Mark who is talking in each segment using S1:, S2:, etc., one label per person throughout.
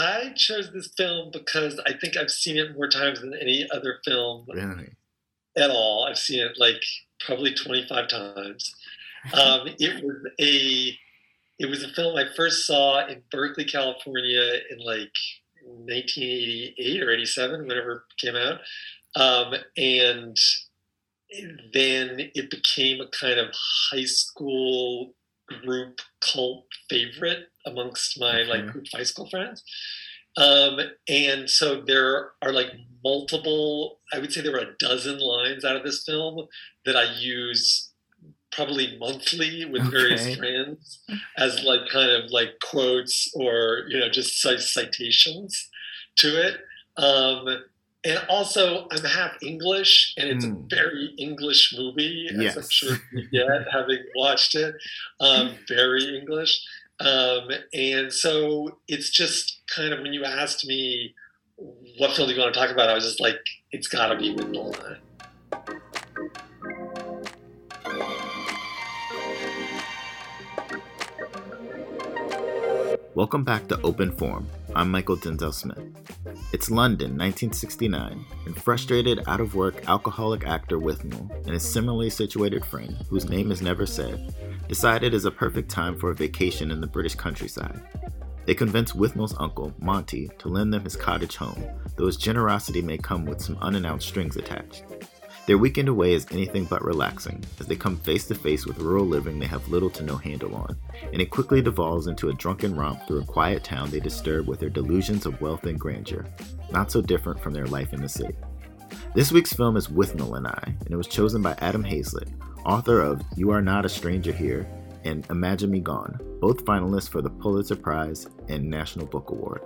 S1: I chose this film because I think I've seen it more times than any other film
S2: Really?
S1: at all. I've seen it like probably 25 times. Um, it was a it was a film I first saw in Berkeley, California in like 1988 or 87, whenever it came out. Um, and then it became a kind of high school group cult favorite amongst my like group high school friends. Um, and so there are like multiple, I would say there were a dozen lines out of this film that I use probably monthly with various friends as like kind of like quotes or, you know, just citations to it. Um, and also, I'm half English, and it's
S2: Mm.
S1: a very English movie, as I'm sure you get having watched it. Um, very English. Um, and so it's just kind of when you asked me what film do you want to talk about, I was just like, it's got to be Withnail
S2: Welcome back to Open Forum. I'm Mychal Denzel Smith. It's London, 1969, and frustrated, out of work, alcoholic actor Withnail and his similarly situated friend, whose name is never said, decide it is a perfect time for a vacation in the British countryside. They convince Withnail's uncle, Monty, to lend them his cottage home, though his generosity may come with some unannounced strings attached. Their weekend away is anything but relaxing, as they come face to face with rural living they have little to no handle on, and it quickly devolves into a drunken romp through a quiet town they disturb with their delusions of wealth and grandeur, not so different from their life in the city. This week's film is Withnail and I, and it was chosen by Adam Haslett, author of You Are Not a Stranger Here and Imagine Me Gone, both finalists for the Pulitzer Prize and National Book Award.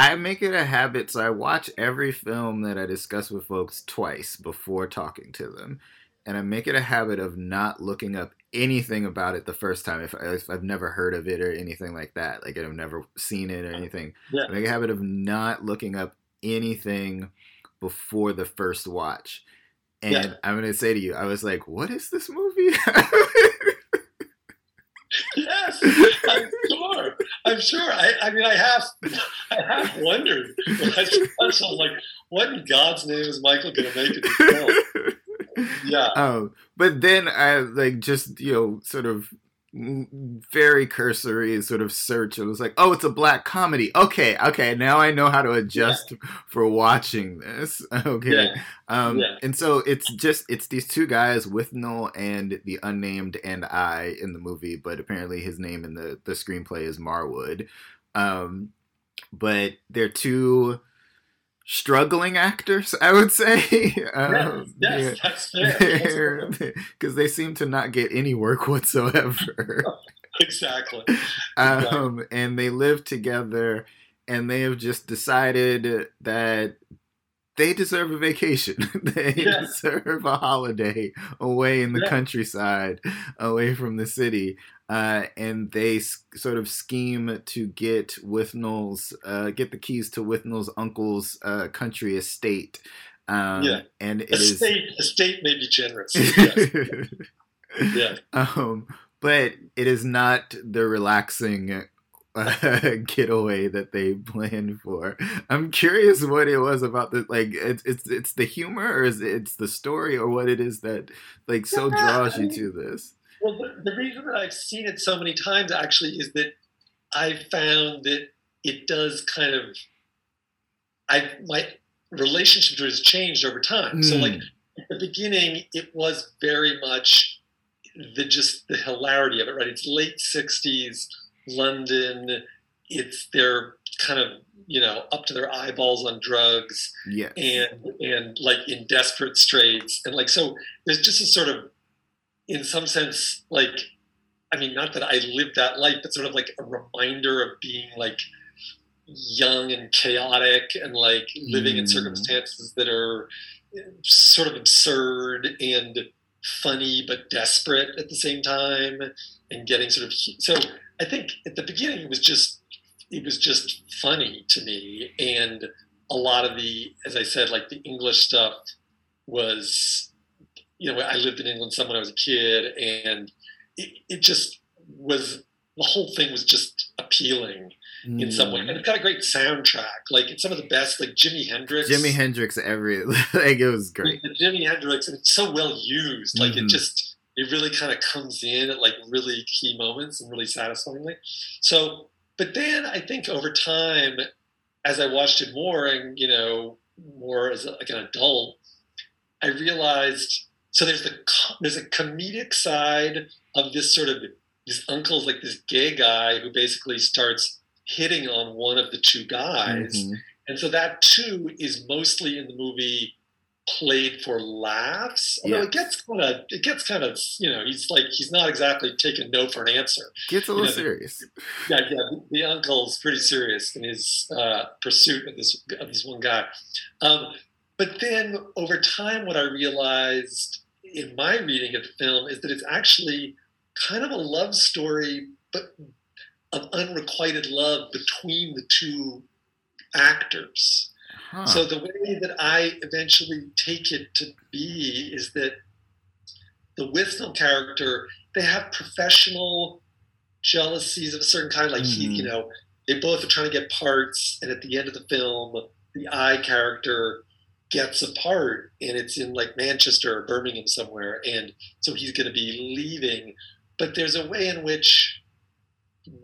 S2: I make it a habit, so I watch every film that I discuss with folks twice before talking to them. And I make it a habit of not looking up anything about it the first time if, if I've never heard of it or anything like that. Like I've never seen it or anything.
S1: Yeah.
S2: I make a habit of not looking up anything before the first watch. And
S1: Yeah.
S2: I'm going to say to you, I was like, what is this movie?
S1: I'm sure. I'm sure. I, I mean, I have, I have wondered. I was like, what in God's name is Michael going to make of this film? Yeah.
S2: um, but then I like just you know sort of very cursory sort of search. It was like, oh, it's a black comedy. Okay, okay, now I know how to adjust for watching this. Okay,
S1: Yeah.
S2: um,
S1: Yeah.
S2: and so it's just it's these two guys Withnail and the unnamed and I in the movie, but apparently his name in the the screenplay is Marwood. Um, but they're two struggling actors, I would say. um,
S1: yes, that's fair.
S2: because they seem to not get any work whatsoever.
S1: exactly.
S2: um, and they live together, and they have just decided that they deserve a vacation. they
S1: Yeah.
S2: deserve a holiday away in the
S1: Yeah.
S2: countryside, away from the city. Uh, and they s- sort of scheme to get Withnail's, uh, get the keys to Withnail's uncle's uh, country estate. Um,
S1: Yeah.
S2: and it is
S1: Estate, estate may be generous. Yes. Yeah.
S2: um, but it is not the relaxing uh, getaway that they planned for. I'm curious what it was about the like. It's it's it's the humor, or is it, it's the story, or what it is that like so
S1: Yeah,
S2: draws
S1: I
S2: you
S1: mean-
S2: to this.
S1: Well, the, the reason that I've seen it so many times actually is that I found that it does kind of. I my relationship to it has changed over time. So,
S2: Mm.
S1: like at the beginning, it was very much the just the hilarity of it. Right? It's late '60s London. It's they're kind of you know up to their eyeballs on drugs
S2: Yes.
S1: and and like in desperate straits and like so there's just a sort of in some sense like i mean not that i lived that life but sort of like a reminder of being like young and chaotic and like living in
S2: Mm.
S1: circumstances that are sort of absurd and funny but desperate at the same time and getting sort of so i think at the beginning it was just it was just funny to me and a lot of the as i said like the english stuff was you know i lived in england some when i was a kid and it, it just was the whole thing was just appealing mm. in some way, and it's got a great soundtrack. Like it's some of the best, like Jimi Hendrix.
S2: Jimi Hendrix, every like it was great.
S1: Jimi Hendrix, and it's so well used. Like mm-hmm. it just it really kind of comes in at like really key moments and really satisfyingly. So, but then I think over time, as I watched it more and you know more as a, like an adult, I realized so there's the there's a comedic side of this sort of this uncle's like this gay guy who basically starts hitting on one of the two guys, mm-hmm. and so that too is mostly in the movie played for laughs. Although yeah. it gets kind of, it gets kind of, you know, he's like, he's not exactly taking no for an answer.
S2: Gets a little
S1: you
S2: know, serious.
S1: Yeah, yeah. The, the, uncle's pretty serious in his uh, pursuit of this of this one guy. Um, but then over time, what I realized in my reading of the film is that it's actually kind of a love story, but of unrequited love between the two actors. Huh. So the way that I eventually take it to be is that the Withnail character, they have professional jealousies of a certain kind. Like mm-hmm. he, you know, they both are trying to get parts, and at the end of the film, the I character gets a part, and it's in like Manchester or Birmingham somewhere, and so he's going to be leaving. But there's a way in which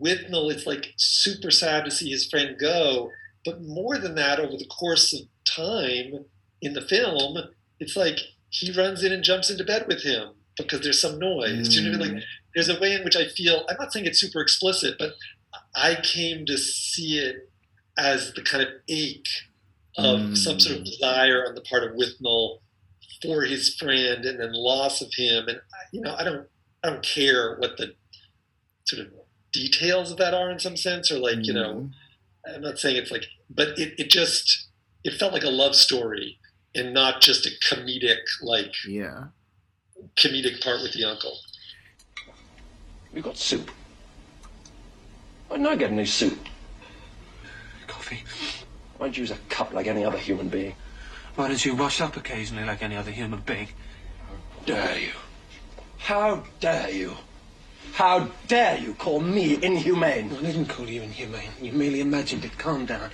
S1: Withnail is like super sad to see his friend go, but more than that, over the course of time in the film, it's like he runs in and jumps into bed with him because there's some noise. Mm. You know, like mm. there's a way in which I feel. I'm not saying it's super explicit, but I came to see it as the kind of ache of mm. some sort of desire on the part of Withnail for his friend, and then loss of him. And you know, I don't, I don't care what the sort of details of that are in some sense, or like mm. you know, mm. I'm not saying it's like but it, it just it felt like a love story and not just a comedic like
S2: yeah
S1: comedic part with the uncle.
S3: We got soup. Why didn't I get any soup?
S4: Coffee.
S3: Why don't you use a cup like any other human being?
S4: Why don't you wash up occasionally like any other human being?
S3: How dare you? How dare you? How dare you call me inhumane?
S4: I didn't call you inhumane. You merely imagined it. Calm down.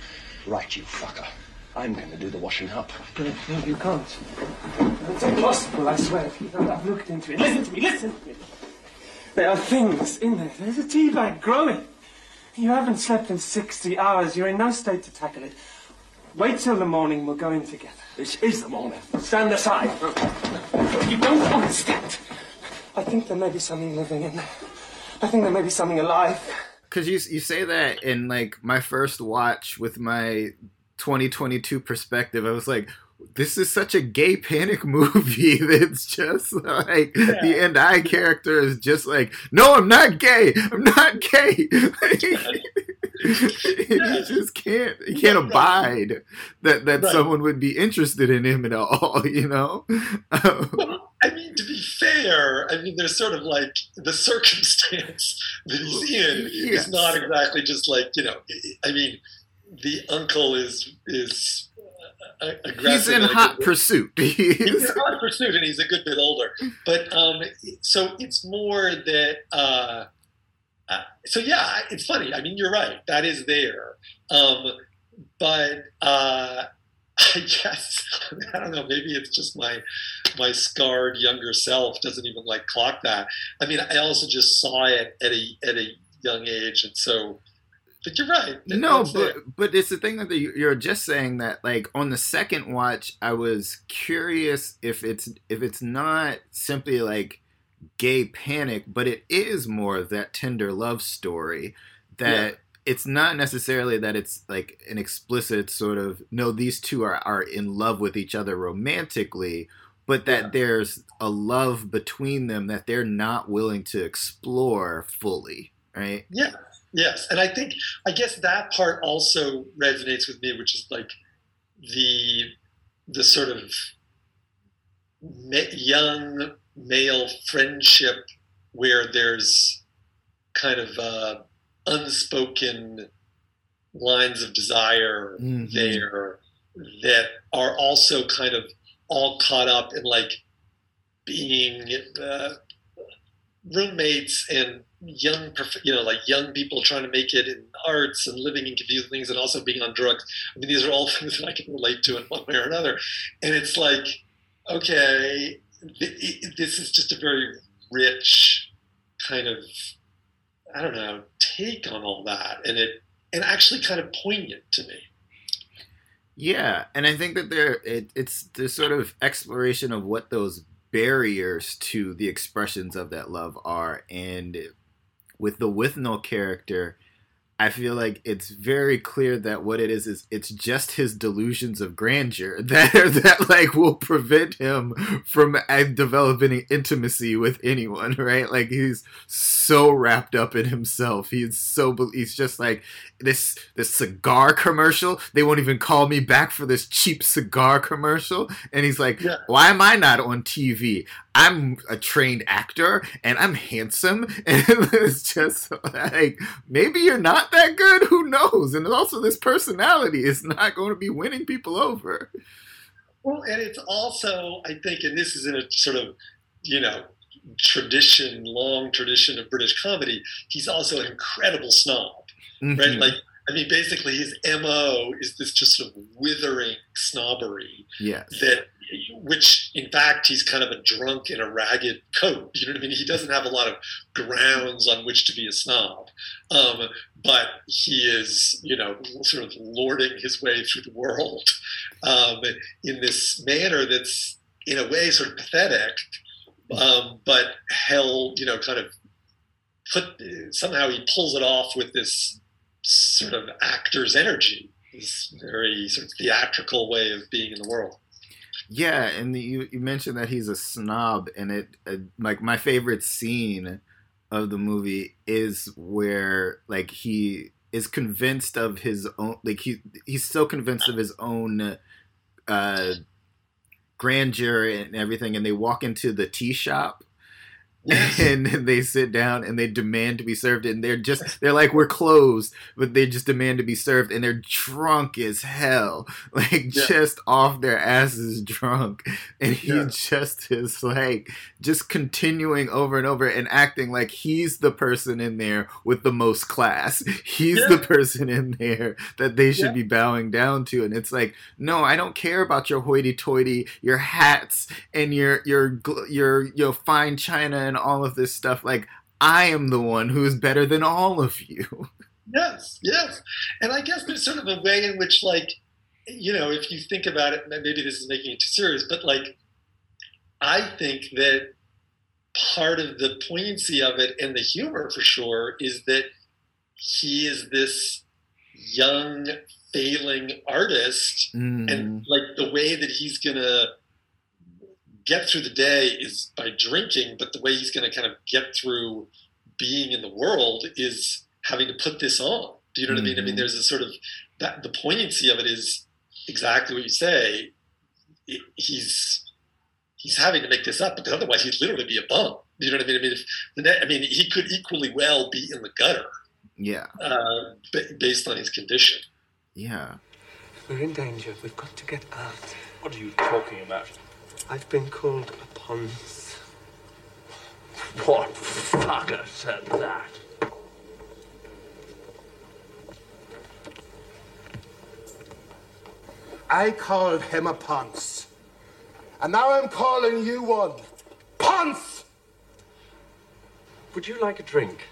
S3: Right, you fucker. I'm going to do the washing up.
S4: No, no, you can't. It's impossible, I swear. I've looked into it. Listen to me, listen to me. There are things in there. There's a tea bag growing. You haven't slept in 60 hours. You're in no state to tackle it. Wait till the morning. We'll go in together.
S3: This is the morning. Stand aside.
S4: You don't understand. I think there may be something living in there. I think there may be something alive
S2: because you you say that in like my first watch with my 2022 perspective, I was like, this is such a gay panic movie that's just like yeah. the end eye character is just like, no, I'm not gay. I'm not gay. he just can't he can't abide that that right. someone would be interested in him at all, you know?
S1: well, I mean, to be fair, I mean, there's sort of like the circumstance that he's in yes. is not exactly just like you know. I mean, the uncle is is aggressive.
S2: He's in hot pursuit.
S1: he's in hot pursuit, and he's a good bit older. But um, so it's more that. Uh, uh, so yeah, it's funny. I mean, you're right. That is there. Um, but uh, I guess I don't know. Maybe it's just my my scarred younger self doesn't even like clock that. I mean, I also just saw it at a at a young age, and so. But you're right.
S2: No, but but it's the thing that you're just saying that like on the second watch, I was curious if it's if it's not simply like gay panic, but it is more that tender love story that. It's not necessarily that it's like an explicit sort of no these two are, are in love with each other romantically but that yeah. there's a love between them that they're not willing to explore fully right?
S1: Yeah. Yes. And i think i guess that part also resonates with me which is like the the sort of young male friendship where there's kind of uh, unspoken lines of desire mm-hmm. there that are also kind of all caught up in like being uh, roommates and young, you know, like young people trying to make it in arts and living in confusing things and also being on drugs. I mean, these are all things that I can relate to in one way or another. And it's like, okay, this is just a very rich kind of, I don't know, take on all that, and it and actually kind of poignant to me.
S2: Yeah, and I think that there it, it's the sort of exploration of what those barriers to the expressions of that love are, and with the Withnail character, I feel like it's very clear that what it is is it's just his delusions of grandeur that that like will prevent him from uh, developing intimacy with anyone, right? Like he's so wrapped up in himself. He's so he's just like this this cigar commercial. They won't even call me back for this cheap cigar commercial, and he's like, yeah. "Why am I not on TV? I'm a trained actor and I'm handsome. And it's just like, maybe you're not that good. Who knows? And also, this personality is not going to be winning people over.
S1: Well, and it's also, I think, and this is in a sort of, you know, tradition, long tradition of British comedy, he's also an incredible snob, mm-hmm. right? Like, I mean, basically, his MO is this just sort of withering snobbery
S2: yes.
S1: that which in fact he's kind of a drunk in a ragged coat. You know what I mean? He doesn't have a lot of grounds on which to be a snob, um, but he is, you know, sort of lording his way through the world um, in this manner that's, in a way, sort of pathetic, um, but hell, you know, kind of put somehow he pulls it off with this sort of actor's energy, this very sort of theatrical way of being in the world.
S2: Yeah, and the, you you mentioned that he's a snob, and it uh, like my favorite scene of the movie is where like he is convinced of his own like he he's so convinced of his own uh grandeur and everything and they walk into the tea shop and they sit down and they demand to be served and they're just they're like we're closed but they just demand to be served and they're drunk as hell like yeah. just off their asses drunk and he yeah. just is like just continuing over and over and acting like he's the person in there with the most class he's yeah. the person in there that they should be bowing down to and it's like no i don't care about your hoity-toity your hats and your your your your fine china and all of this stuff. Like, I am the one who is better than all of you.
S1: Yes, yes. And I guess there's sort of a way in which, like, you know, if you think about it, maybe this is making it too serious, but like, I think that part of the poignancy of it and the humor for sure is that he is this young, failing artist, mm. and like the way that he's gonna get through the day is by drinking, but the way he's going to kind of get through being in the world is having to put this on. Do you know mm-hmm. what I mean? I mean, mm-hmm. there's a sort of that the poignancy of it is exactly what you say. It, he's he's having to make this up because otherwise he'd literally be a bum. Do you know what I mean? I mean, if the net, I mean, he could equally well be in the gutter.
S2: Yeah.
S1: Uh, based on his condition.
S2: Yeah.
S4: We're in danger. We've got to get out.
S3: What are you talking about?
S4: I've been called a ponce.
S3: What fucker said that?
S5: I called him a ponce. And now I'm calling you one. Ponce!
S4: Would you like a drink?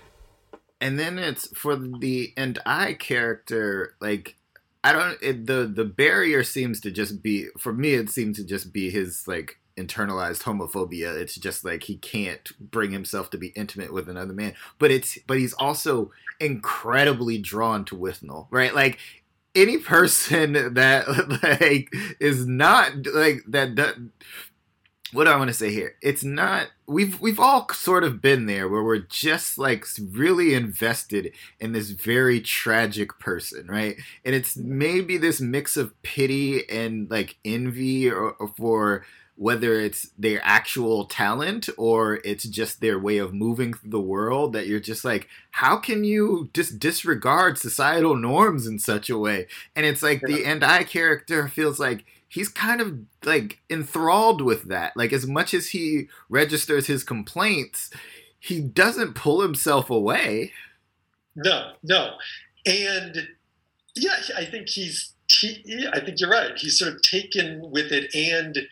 S2: And then it's for the and I character, like I don't. It, the the barrier seems to just be for me. It seems to just be his like internalized homophobia. It's just like he can't bring himself to be intimate with another man. But it's but he's also incredibly drawn to Withnail, right? Like any person that like is not like that, that what do I want to say here? It's not we've we've all sort of been there where we're just like really invested in this very tragic person, right? And it's maybe this mix of pity and like envy or, or for whether it's their actual talent or it's just their way of moving through the world that you're just like how can you just disregard societal norms in such a way and it's like the and i character feels like he's kind of like enthralled with that. Like as much as he registers his complaints, he doesn't pull himself away.
S1: No, no, and yeah, I think he's. He, I think you're right. He's sort of taken with it, and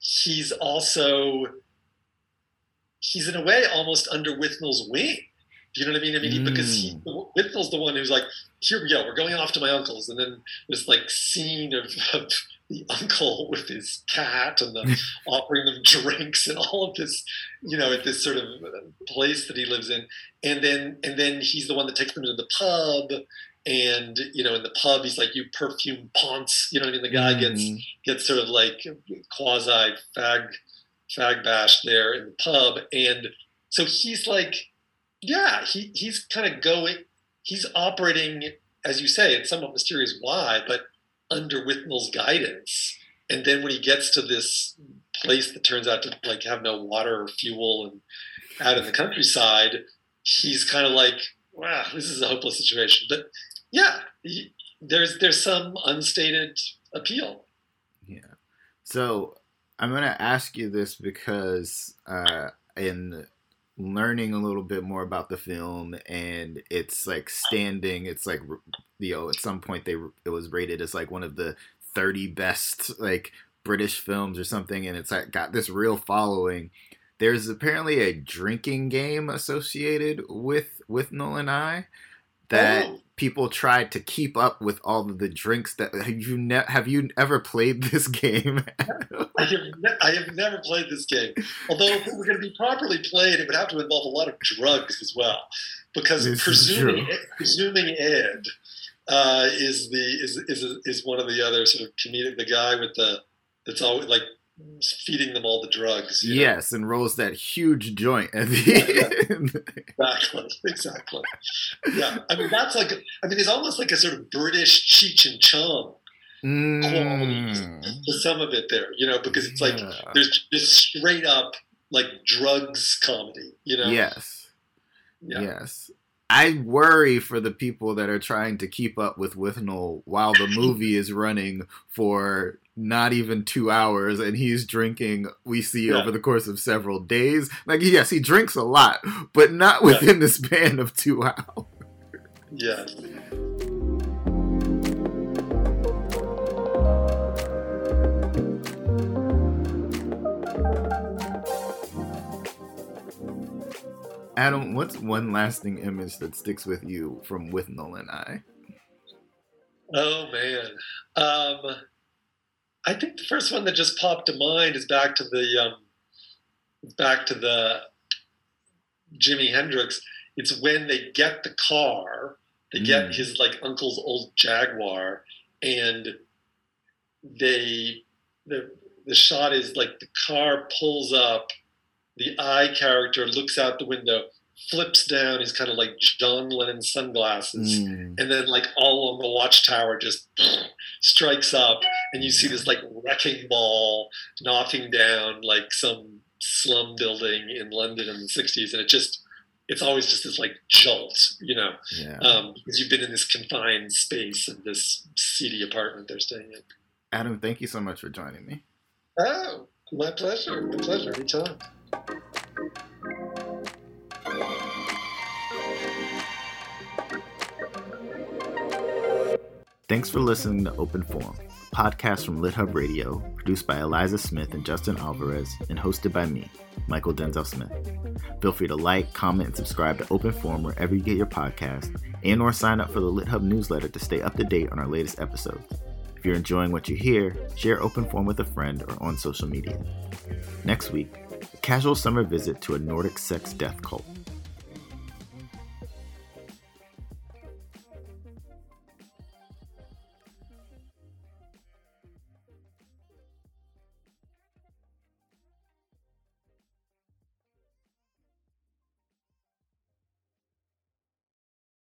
S1: he's also he's in a way almost under Withnail's wing. You know what I mean? I mean, mm. because he, Withnail's the one who's like, "Here we go, we're going off to my uncle's," and then this like scene of, of the uncle with his cat and the, offering them drinks and all of this, you know, at this sort of place that he lives in, and then and then he's the one that takes them to the pub, and you know, in the pub he's like, "You perfume ponce," you know what I mean? The guy mm. gets gets sort of like quasi fag fag bash there in the pub, and so he's like yeah, he, he's kind of going, he's operating, as you say, it's somewhat mysterious why, but under Withnail's guidance. And then when he gets to this place that turns out to like have no water or fuel and out in the countryside, he's kind of like, wow, this is a hopeless situation. But yeah, he, there's there's some unstated appeal.
S2: Yeah. So I'm going to ask you this because uh, in learning a little bit more about the film and it's like standing it's like you know at some point they it was rated as like one of the 30 best like british films or something and it's like got this real following there's apparently a drinking game associated with Withnail and I that oh people tried to keep up with all of the drinks that have you ne- have you ever played this game?
S1: I have ne- I have never played this game. Although if it were going to be properly played, it would have to involve a lot of drugs as well, because this presuming presuming Ed uh, is the is, is is one of the other sort of comedic the guy with the that's always like feeding them all the drugs.
S2: Yes, know? and rolls that huge joint at the
S1: end. exactly, exactly. Yeah, I mean that's like I mean it's almost like a sort of British Cheech and Chong mm. to some of it there, you know, because it's like yeah. there's just straight up like drugs comedy, you know.
S2: Yes. Yeah. Yes. I worry for the people that are trying to keep up with Withnail while the movie is running for not even two hours and he's drinking we see yeah. over the course of several days like yes he drinks a lot but not within yeah. the span of two hours
S1: yes
S2: Adam, what's one lasting image that sticks with you from Withnail and I?
S1: Oh man, um, I think the first one that just popped to mind is back to the um, back to the Jimi Hendrix. It's when they get the car, they mm. get his like uncle's old Jaguar, and they the the shot is like the car pulls up, the eye character looks out the window, flips down his kind of like John Lennon sunglasses, mm. and then like all along the watchtower just strikes up, and you see this like wrecking ball knocking down like some slum building in London in the '60s, and it just it's always just this like jolt, you know, yeah. um, because you've been in this confined space in this seedy apartment they're staying in.
S2: Adam, thank you so much for joining me.
S1: Oh, my pleasure. My pleasure. Anytime.
S2: Thanks for listening to Open Forum, a podcast from LitHub Radio, produced by Eliza Smith and Justin Alvarez, and hosted by me, Mychal Denzel Smith. Feel free to like, comment, and subscribe to Open Forum wherever you get your podcast, and or sign up for the LitHub newsletter to stay up to date on our latest episodes. If you're enjoying what you hear, share Open Forum with a friend or on social media. Next week, casual summer visit to a Nordic sex death cult.